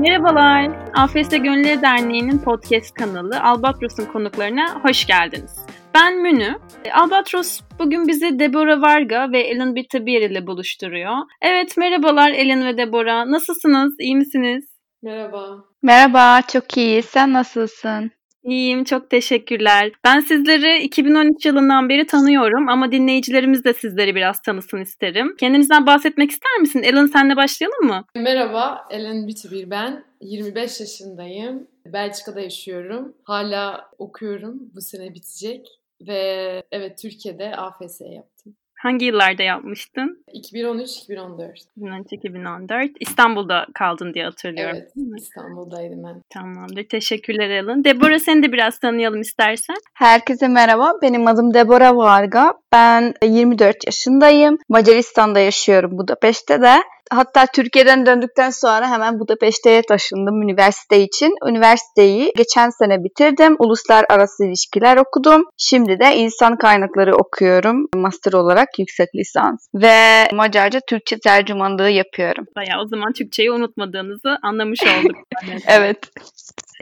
Merhabalar, AFS Gönülleri Derneği'nin podcast kanalı Albatros'un konuklarına hoş geldiniz. Ben Münü. Albatros bugün bizi Deborah Varga ve Ellen Bittabir ile buluşturuyor. Evet, merhabalar Ellen ve Deborah. Nasılsınız? İyi misiniz? Merhaba. Merhaba, çok iyi. Sen nasılsın? İyiyim, çok teşekkürler. Ben sizleri 2013 yılından beri tanıyorum ama dinleyicilerimiz de sizleri biraz tanısın isterim. Kendinizden bahsetmek ister misin? Ellen senle başlayalım mı? Merhaba, Ellen Bitibir ben. 25 yaşındayım. Belçika'da yaşıyorum. Hala okuyorum. Bu sene bitecek. Ve evet Türkiye'de AFS yaptım. Hangi yıllarda yapmıştın? 2013-2014. 2013-2014. İstanbul'da kaldın diye hatırlıyorum. Evet, İstanbul'daydım ben. Tamamdır. Teşekkürler Alan. Deborah seni de biraz tanıyalım istersen. Herkese merhaba. Benim adım Deborah Varga. Ben 24 yaşındayım. Macaristan'da yaşıyorum Budapeşte de. Hatta Türkiye'den döndükten sonra hemen Budapeşte'ye taşındım üniversite için. Üniversiteyi geçen sene bitirdim. Uluslararası ilişkiler okudum. Şimdi de insan kaynakları okuyorum. Master olarak yüksek lisans. Ve Macarca Türkçe tercümanlığı yapıyorum. Bayağı o zaman Türkçeyi unutmadığınızı anlamış olduk. evet.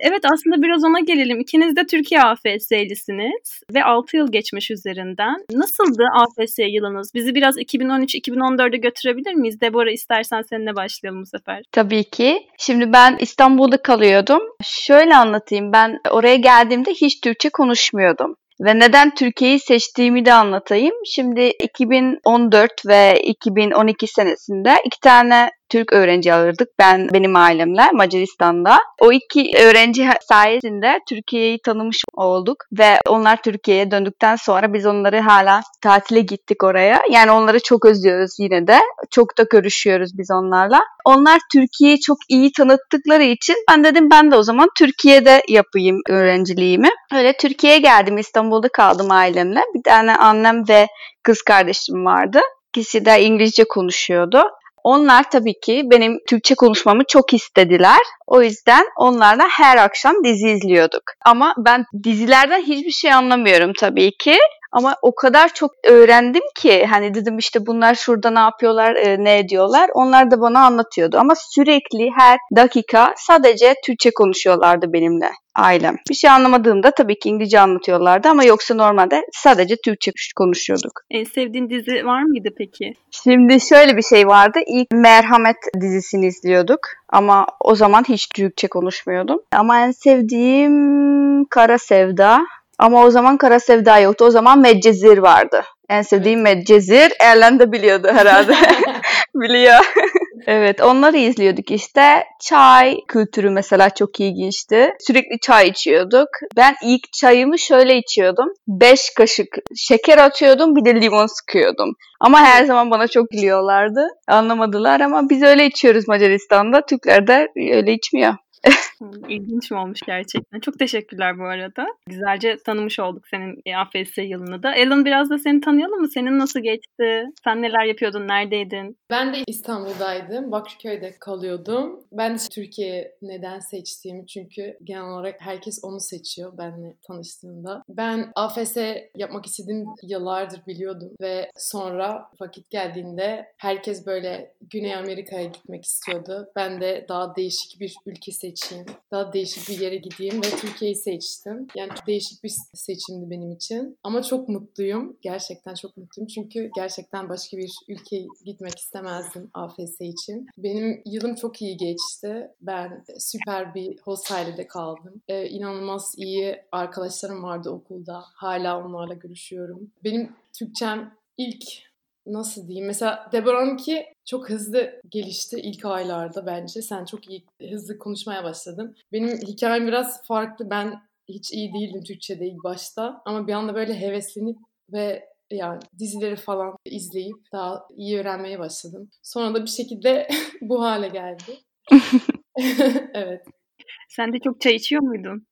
Evet aslında biraz ona gelelim. İkiniz de Türkiye AFS'lisiniz ve 6 yıl geçmiş üzerinden. Nasıldı AFS yılınız? Bizi biraz 2013-2014'e götürebilir miyiz? Deborah istersen seninle başlayalım bu sefer. Tabii ki. Şimdi ben İstanbul'da kalıyordum. Şöyle anlatayım. Ben oraya geldiğimde hiç Türkçe konuşmuyordum. Ve neden Türkiye'yi seçtiğimi de anlatayım. Şimdi 2014 ve 2012 senesinde iki tane Türk öğrenci alırdık. Ben benim ailemle Macaristan'da. O iki öğrenci sayesinde Türkiye'yi tanımış olduk ve onlar Türkiye'ye döndükten sonra biz onları hala tatile gittik oraya. Yani onları çok özlüyoruz yine de. Çok da görüşüyoruz biz onlarla. Onlar Türkiye'yi çok iyi tanıttıkları için ben dedim ben de o zaman Türkiye'de yapayım öğrenciliğimi. Öyle Türkiye'ye geldim. İstanbul'da kaldım ailemle. Bir tane annem ve kız kardeşim vardı. İkisi de İngilizce konuşuyordu. Onlar tabii ki benim Türkçe konuşmamı çok istediler. O yüzden onlarla her akşam dizi izliyorduk. Ama ben dizilerden hiçbir şey anlamıyorum tabii ki. Ama o kadar çok öğrendim ki hani dedim işte bunlar şurada ne yapıyorlar, e, ne ediyorlar. Onlar da bana anlatıyordu. Ama sürekli her dakika sadece Türkçe konuşuyorlardı benimle ailem. Bir şey anlamadığımda tabii ki İngilizce anlatıyorlardı ama yoksa normalde sadece Türkçe konuşuyorduk. En sevdiğin dizi var mıydı peki? Şimdi şöyle bir şey vardı. İlk Merhamet dizisini izliyorduk ama o zaman hiç Türkçe konuşmuyordum. Ama en sevdiğim Kara Sevda ama o zaman Kara Sevda yoktu. O zaman Medcezir vardı. En sevdiğim Medcezir. Erlen de biliyordu herhalde. Biliyor. evet onları izliyorduk işte. Çay kültürü mesela çok ilginçti. Sürekli çay içiyorduk. Ben ilk çayımı şöyle içiyordum. 5 kaşık şeker atıyordum bir de limon sıkıyordum. Ama her zaman bana çok gülüyorlardı. Anlamadılar ama biz öyle içiyoruz Macaristan'da. Türkler de öyle içmiyor. İlginç olmuş gerçekten. Çok teşekkürler bu arada. Güzelce tanımış olduk senin AFS yılını da. Ellen biraz da seni tanıyalım mı? Senin nasıl geçti? Sen neler yapıyordun? Neredeydin? Ben de İstanbul'daydım. Bakırköy'de kalıyordum. Ben de Türkiye neden seçtiğimi çünkü genel olarak herkes onu seçiyor benle tanıştığında. Ben AFS yapmak istediğim yıllardır biliyordum ve sonra vakit geldiğinde herkes böyle Güney Amerika'ya gitmek istiyordu. Ben de daha değişik bir ülke seçeyim daha değişik bir yere gideyim ve Türkiye'yi seçtim. Yani çok değişik bir seçimdi benim için. Ama çok mutluyum. Gerçekten çok mutluyum. Çünkü gerçekten başka bir ülkeye gitmek istemezdim AFS için. Benim yılım çok iyi geçti. Ben süper bir hostelde kaldım. Ee, inanılmaz iyi arkadaşlarım vardı okulda. Hala onlarla görüşüyorum. Benim Türkçem ilk nasıl diyeyim? Mesela Deborah'ınki çok hızlı gelişti ilk aylarda bence. Sen çok iyi hızlı konuşmaya başladın. Benim hikayem biraz farklı. Ben hiç iyi değildim Türkçe'de ilk başta. Ama bir anda böyle heveslenip ve yani dizileri falan izleyip daha iyi öğrenmeye başladım. Sonra da bir şekilde bu hale geldi. evet. Sen de çok çay içiyor muydun?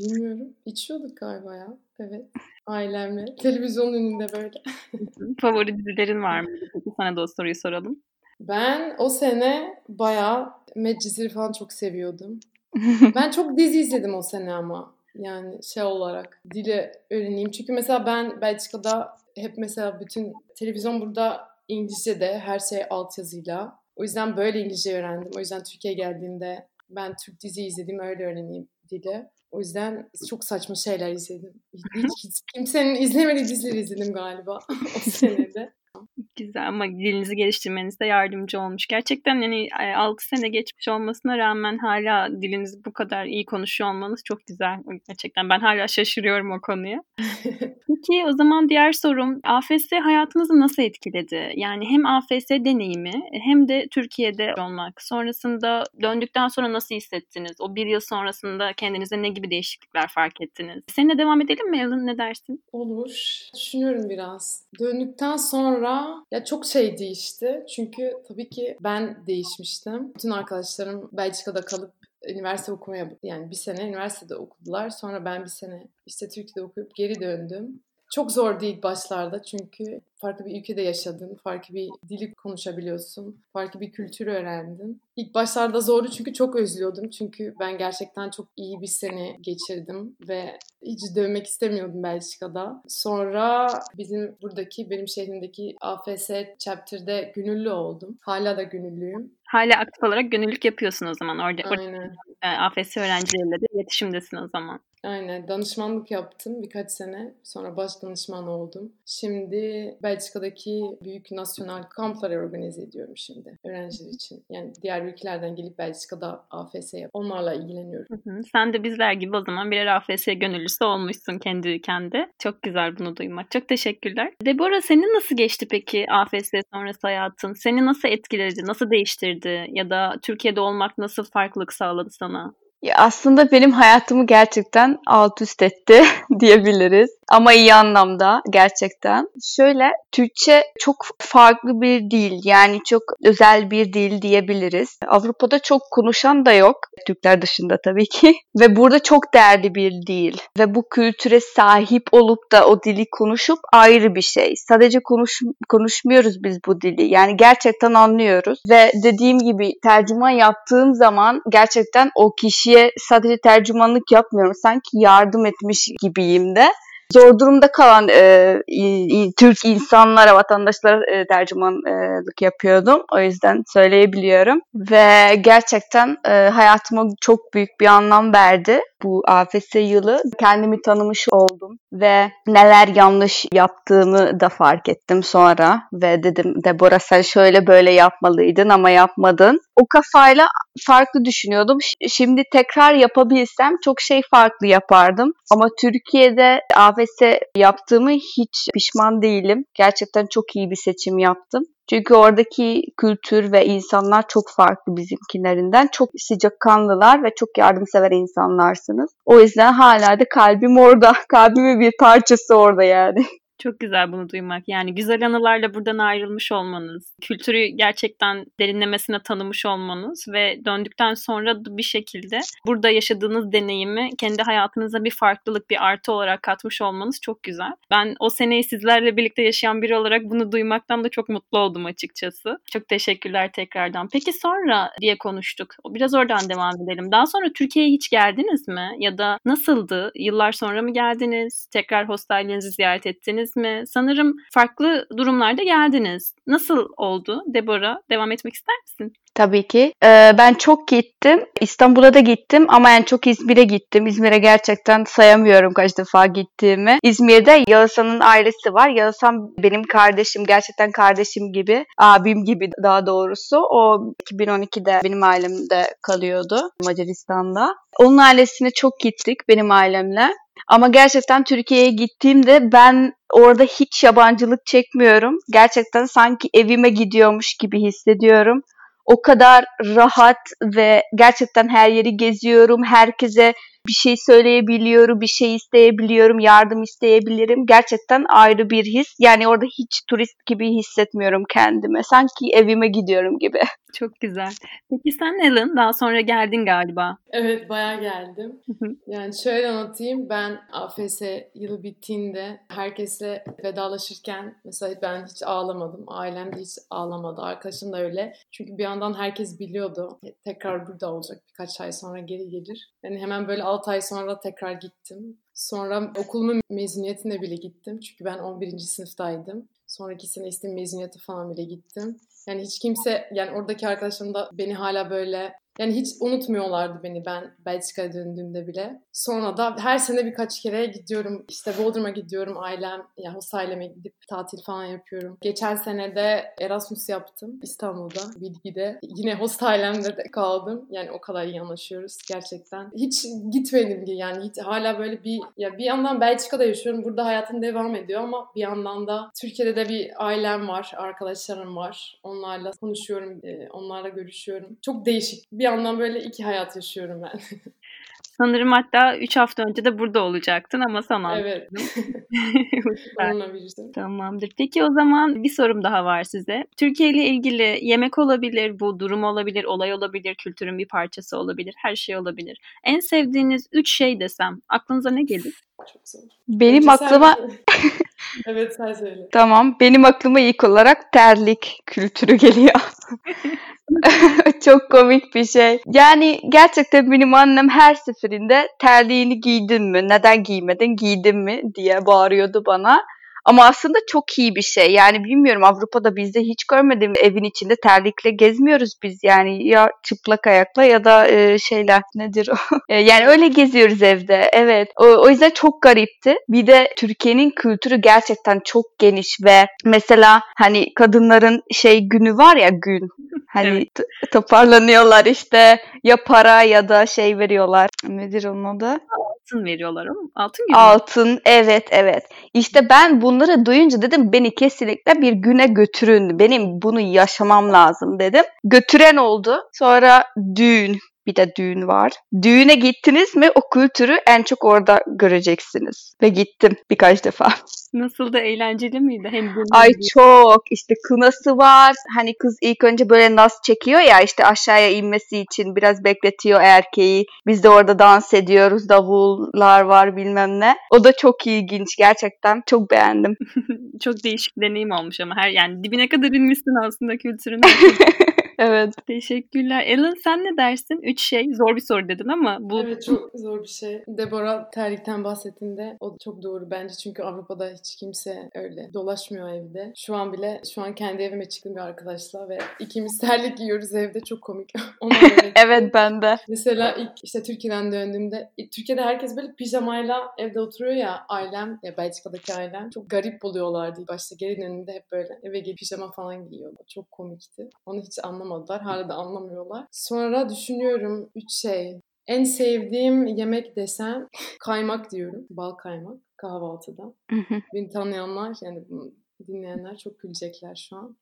Bilmiyorum. İçiyorduk galiba ya. Evet. Ailemle. Televizyon önünde böyle. Favori dizilerin var mı? Peki sana da o soruyu soralım. Ben o sene bayağı Medcezir falan çok seviyordum. ben çok dizi izledim o sene ama. Yani şey olarak dili öğreneyim. Çünkü mesela ben Belçika'da hep mesela bütün televizyon burada İngilizce de her şey altyazıyla. O yüzden böyle İngilizce öğrendim. O yüzden Türkiye'ye geldiğimde Ben Türk dizi izledim öyle öğreneyim dili. O yüzden çok saçma şeyler izledim. Hiç, hiç kimsenin izlemediği dizileri izledim galiba o senede. Güzel ama dilinizi geliştirmenizde yardımcı olmuş. Gerçekten yani 6 e, sene geçmiş olmasına rağmen hala dilinizi bu kadar iyi konuşuyor olmanız çok güzel. Gerçekten ben hala şaşırıyorum o konuya. Peki o zaman diğer sorum AFS hayatınızı nasıl etkiledi? Yani hem AFS deneyimi hem de Türkiye'de olmak. Sonrasında döndükten sonra nasıl hissettiniz? O bir yıl sonrasında kendinize ne gibi değişiklikler fark ettiniz? Seninle devam edelim mi Alan ne dersin? Olur. Düşünüyorum biraz. Döndükten sonra ya çok şey değişti. Çünkü tabii ki ben değişmiştim. Bütün arkadaşlarım Belçika'da kalıp üniversite okumaya yani bir sene üniversitede okudular. Sonra ben bir sene işte Türkiye'de okuyup geri döndüm. Çok zor değil başlarda çünkü farklı bir ülkede yaşadın, farklı bir dili konuşabiliyorsun, farklı bir kültürü öğrendin. İlk başlarda zordu çünkü çok özlüyordum. Çünkü ben gerçekten çok iyi bir sene geçirdim ve hiç dönmek istemiyordum Belçika'da. Sonra bizim buradaki, benim şehrimdeki AFS chapter'de gönüllü oldum. Hala da gönüllüyüm. Hala aktif olarak gönüllülük yapıyorsun o zaman. Orada, Aynen. Orada, e, AFS öğrencileriyle de iletişimdesin o zaman. Aynen. Danışmanlık yaptım birkaç sene. Sonra baş danışman oldum. Şimdi Belçika'daki büyük nasyonel kampları organize ediyorum şimdi öğrenciler için. Yani diğer ülkelerden gelip Belçika'da AFS yap. Onlarla ilgileniyorum. Hı hı. Sen de bizler gibi o zaman birer AFS gönüllüsü olmuşsun kendi ülkende. Çok güzel bunu duymak. Çok teşekkürler. Debora senin nasıl geçti peki AFS sonrası hayatın? Seni nasıl etkiledi? Nasıl değiştirdi? Ya da Türkiye'de olmak nasıl farklılık sağladı sana? Ya aslında benim hayatımı gerçekten alt üst etti diyebiliriz. Ama iyi anlamda gerçekten. Şöyle Türkçe çok farklı bir dil yani çok özel bir dil diyebiliriz. Avrupa'da çok konuşan da yok. Türkler dışında tabii ki. Ve burada çok değerli bir dil. Ve bu kültüre sahip olup da o dili konuşup ayrı bir şey. Sadece konuş, konuşmuyoruz biz bu dili. Yani gerçekten anlıyoruz. Ve dediğim gibi tercüman yaptığım zaman gerçekten o kişiye sadece tercümanlık yapmıyorum. Sanki yardım etmiş gibiyim de zor durumda kalan e, Türk insanlara, vatandaşlara e, tercümanlık yapıyordum. O yüzden söyleyebiliyorum. Ve gerçekten e, hayatıma çok büyük bir anlam verdi bu AFS yılı. Kendimi tanımış oldum ve neler yanlış yaptığımı da fark ettim sonra. Ve dedim Debora sen şöyle böyle yapmalıydın ama yapmadın. O kafayla farklı düşünüyordum. Şimdi tekrar yapabilsem çok şey farklı yapardım. Ama Türkiye'de AFS yaptığımı hiç pişman değilim. Gerçekten çok iyi bir seçim yaptım. Çünkü oradaki kültür ve insanlar çok farklı bizimkilerinden. Çok sıcakkanlılar ve çok yardımsever insanlarsınız. O yüzden hala da kalbim orada. Kalbimin bir parçası orada yani. Çok güzel bunu duymak. Yani güzel anılarla buradan ayrılmış olmanız, kültürü gerçekten derinlemesine tanımış olmanız ve döndükten sonra bir şekilde burada yaşadığınız deneyimi kendi hayatınıza bir farklılık, bir artı olarak katmış olmanız çok güzel. Ben o seneyi sizlerle birlikte yaşayan biri olarak bunu duymaktan da çok mutlu oldum açıkçası. Çok teşekkürler tekrardan. Peki sonra diye konuştuk. Biraz oradan devam edelim. Daha sonra Türkiye'ye hiç geldiniz mi? Ya da nasıldı? Yıllar sonra mı geldiniz? Tekrar hostellerinizi ziyaret ettiniz geldiniz mi? Sanırım farklı durumlarda geldiniz. Nasıl oldu Debora? Devam etmek ister misin? Tabii ki. Ee, ben çok gittim. İstanbul'a da gittim ama en çok İzmir'e gittim. İzmir'e gerçekten sayamıyorum kaç defa gittiğimi. İzmir'de Yağızhan'ın ailesi var. Yağızhan benim kardeşim. Gerçekten kardeşim gibi. Abim gibi daha doğrusu. O 2012'de benim ailemde kalıyordu Macaristan'da. Onun ailesine çok gittik benim ailemle. Ama gerçekten Türkiye'ye gittiğimde ben orada hiç yabancılık çekmiyorum. Gerçekten sanki evime gidiyormuş gibi hissediyorum. O kadar rahat ve gerçekten her yeri geziyorum. Herkese bir şey söyleyebiliyorum, bir şey isteyebiliyorum, yardım isteyebilirim. Gerçekten ayrı bir his. Yani orada hiç turist gibi hissetmiyorum kendimi. Sanki evime gidiyorum gibi. Çok güzel. Peki sen Ellen daha sonra geldin galiba. Evet bayağı geldim. yani şöyle anlatayım. Ben AFS yılı bittiğinde herkesle vedalaşırken mesela ben hiç ağlamadım. Ailem de hiç ağlamadı. Arkadaşım da öyle. Çünkü bir yandan herkes biliyordu. Tekrar burada olacak birkaç ay sonra geri gelir. Yani hemen böyle 6 ay sonra tekrar gittim. Sonra okulumun mezuniyetine bile gittim. Çünkü ben 11. sınıftaydım. Sonraki sene işte mezuniyete falan bile gittim. Yani hiç kimse yani oradaki arkadaşlarım da beni hala böyle Yani hiç unutmuyorlardı beni ben Belçika'ya döndüğümde bile. Sonra da her sene birkaç kere gidiyorum. İşte Bodrum'a gidiyorum ailem, ya host aileme gidip tatil falan yapıyorum. Geçen sene de Erasmus yaptım İstanbul'da, Bilgi'de. Yine host ailemde de kaldım. Yani o kadar iyi anlaşıyoruz gerçekten. Hiç gitmedim ki yani hiç hala böyle bir ya bir yandan Belçika'da yaşıyorum. Burada hayatım devam ediyor ama bir yandan da Türkiye'de de bir ailem var, arkadaşlarım var. Onlarla konuşuyorum, e, onlarla görüşüyorum. Çok değişik. Bir yandan böyle iki hayat yaşıyorum ben. Sanırım hatta 3 hafta önce de burada olacaktın ama sana Evet. Tamamdır. Peki o zaman bir sorum daha var size. Türkiye ile ilgili yemek olabilir, bu durum olabilir, olay olabilir, kültürün bir parçası olabilir, her şey olabilir. En sevdiğiniz 3 şey desem aklınıza ne gelir? Çok zor. Benim Önce sen aklıma söyle. evet sen söyle. tamam benim aklıma ilk olarak terlik kültürü geliyor. Çok komik bir şey. Yani gerçekten benim annem her seferinde terliğini giydin mi? Neden giymedin? Giydin mi? diye bağırıyordu bana. Ama aslında çok iyi bir şey. Yani bilmiyorum Avrupa'da bizde hiç görmedim evin içinde terlikle gezmiyoruz biz. Yani ya çıplak ayakla ya da e, şeyler nedir o? E, yani öyle geziyoruz evde. Evet. O, o yüzden çok garipti. Bir de Türkiye'nin kültürü gerçekten çok geniş ve mesela hani kadınların şey günü var ya gün. Hani Evet. t- toparlanıyorlar işte ya para ya da şey veriyorlar. Nedir onun adı? Altın veriyorlar ama altın gibi. Altın, evet evet. İşte ben bunları duyunca dedim beni kesinlikle bir güne götürün. Benim bunu yaşamam lazım dedim. Götüren oldu. Sonra düğün. Bir de düğün var. Düğüne gittiniz mi o kültürü en çok orada göreceksiniz. Ve gittim birkaç defa. Nasıl da eğlenceli miydi? Hem Ay çok işte kınası var. Hani kız ilk önce böyle nas çekiyor ya işte aşağıya inmesi için biraz bekletiyor erkeği. Biz de orada dans ediyoruz. Davullar var bilmem ne. O da çok ilginç gerçekten. Çok beğendim. çok değişik deneyim olmuş ama her yani dibine kadar inmişsin aslında kültürün. Evet. Teşekkürler. Alan sen ne dersin? Üç şey. Zor bir soru dedin ama bu Evet çok zor bir şey. Deborah terlikten bahsettiğinde o çok doğru bence çünkü Avrupa'da hiç kimse öyle dolaşmıyor evde. Şu an bile şu an kendi evime çıktım bir arkadaşla ve ikimiz terlik giyiyoruz evde çok komik. Öyle. Evet ben de. Mesela ilk işte Türkiye'den döndüğümde Türkiye'de herkes böyle pijamayla evde oturuyor ya ailem ya Belçika'daki ailem çok garip buluyorlardı başta geri döndüğümde hep böyle eve gelip pijama falan giyiyorlar. Çok komikti. Onu hiç anlamadılar. Hala da anlamıyorlar. Sonra düşünüyorum üç şey. En sevdiğim yemek desem kaymak diyorum. Bal kaymak kahvaltıda. Beni tanıyanlar yani dinleyenler çok gülecekler şu an.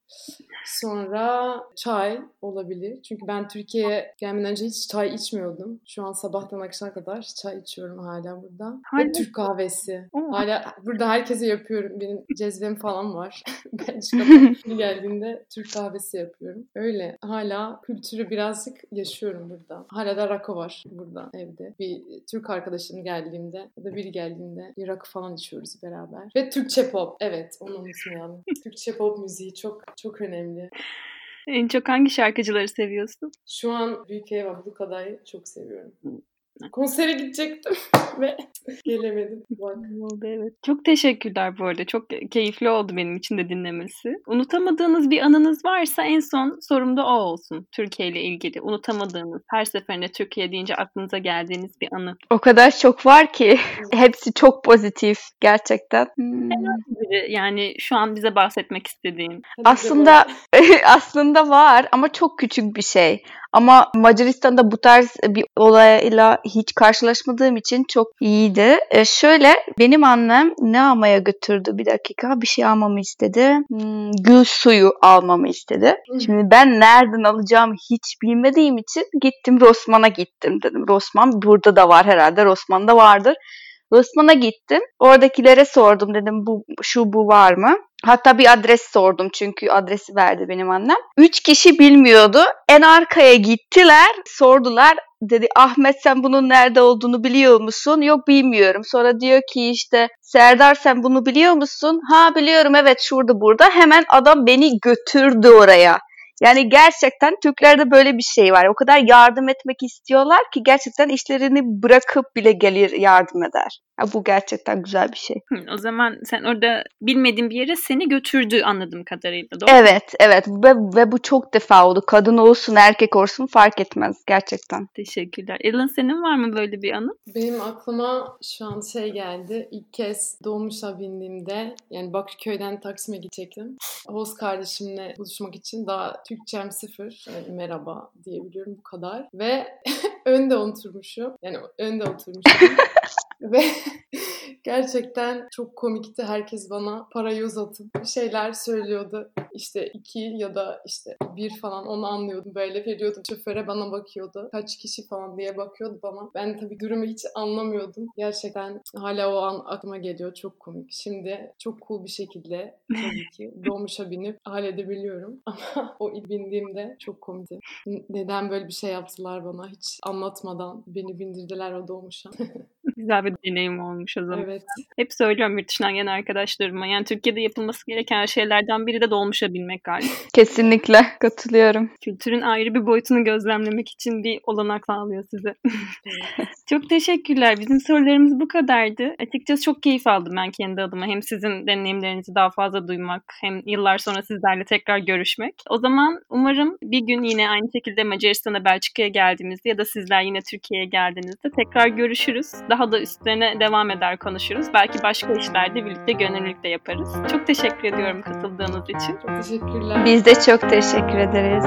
Sonra çay olabilir. Çünkü ben Türkiye'ye gelmeden önce hiç çay içmiyordum. Şu an sabahtan akşama kadar çay içiyorum hala burada. Hala? Ve Türk kahvesi. Oo. Hala burada herkese yapıyorum. Benim cezvem falan var. Belçika'da geldiğinde Türk kahvesi yapıyorum. Öyle. Hala kültürü birazcık yaşıyorum burada. Hala da rakı var burada evde. Bir Türk arkadaşım geldiğimde ya da biri geldiğinde bir rakı falan içiyoruz beraber. Ve Türkçe pop. Evet onu unutmayalım. Türkçe pop müziği çok çok önemli. en çok hangi şarkıcıları seviyorsun? Şu an Büyük Ev Ablukada'yı çok seviyorum. Konsere gidecektim ve gelemedim. Bak. Oldu evet. Çok teşekkürler bu arada. Çok keyifli oldu benim için de dinlemesi. Unutamadığınız bir anınız varsa en son sorum da o olsun. Türkiye ile ilgili. Unutamadığınız, her seferinde Türkiye deyince aklınıza geldiğiniz bir anı. O kadar çok var ki. Hepsi çok pozitif gerçekten. Hmm. Yani şu an bize bahsetmek istediğin. Aslında aslında var ama çok küçük bir şey. Ama Macaristan'da bu tarz bir olayla hiç karşılaşmadığım için çok iyiydi. E, şöyle benim annem ne almaya götürdü bir dakika bir şey almamı istedi. Hmm, gül suyu almamı istedi. Şimdi ben nereden alacağımı hiç bilmediğim için gittim Rossmann'a gittim dedim. Rossmann burada da var herhalde Rossmann'da vardır. Rossmann'a gittim. Oradakilere sordum dedim bu şu bu var mı? Hatta bir adres sordum çünkü adresi verdi benim annem. Üç kişi bilmiyordu. En arkaya gittiler, sordular. Dedi Ahmet sen bunun nerede olduğunu biliyor musun? Yok bilmiyorum. Sonra diyor ki işte Serdar sen bunu biliyor musun? Ha biliyorum evet şurada burada. Hemen adam beni götürdü oraya. Yani gerçekten Türklerde böyle bir şey var. O kadar yardım etmek istiyorlar ki gerçekten işlerini bırakıp bile gelir yardım eder. Ya bu gerçekten güzel bir şey. Hı, o zaman sen orada bilmediğin bir yere seni götürdü anladığım kadarıyla. Doğru? Evet, evet ve, ve bu çok defa oldu. Kadın olsun, erkek olsun fark etmez gerçekten. Teşekkürler. Ellen senin var mı böyle bir anın? Benim aklıma şu an şey geldi. İlk kez dolmuşa bindiğimde yani Bakırköy'den Taksim'e gidecektim. Hoz kardeşimle buluşmak için daha Türkçem sıfır. Yani merhaba diyebiliyorum bu kadar. Ve önde oturmuşum. Yani önde oturmuşum. Ve gerçekten çok komikti. Herkes bana parayı uzatıp bir şeyler söylüyordu. İşte iki ya da işte bir falan onu anlıyordum. Böyle veriyordum. Şoföre bana bakıyordu. Kaç kişi falan diye bakıyordu bana. Ben tabii durumu hiç anlamıyordum. Gerçekten hala o an aklıma geliyor. Çok komik. Şimdi çok cool bir şekilde tabii ki dolmuşa binip halledebiliyorum. Ama o ilk bindiğimde çok komikti. Neden böyle bir şey yaptılar bana hiç anlatmadan beni bindirdiler o dolmuşa. Güzel bir deneyim olmuş o zaman. evet. Hep söylüyorum yurt dışından gelen arkadaşlarıma. Yani Türkiye'de yapılması gereken şeylerden biri de dolmuşa binmek galiba. Kesinlikle katılıyorum. Kültürün ayrı bir boyutunu gözlemlemek için bir olanak sağlıyor size. çok teşekkürler. Bizim sorularımız bu kadardı. Açıkçası çok keyif aldım ben kendi adıma. Hem sizin deneyimlerinizi daha fazla duymak hem yıllar sonra sizlerle tekrar görüşmek. O zaman umarım bir gün yine aynı şekilde Macaristan'a, Belçika'ya geldiğimizde ya da sizler yine Türkiye'ye geldiğinizde tekrar görüşürüz. Daha da üstlerine devam eder konuşuruz. Belki başka işlerde birlikte gönüllülükte yaparız. Çok teşekkür ediyorum katıldığınız için. Çok teşekkürler. Biz de çok teşekkür ederiz.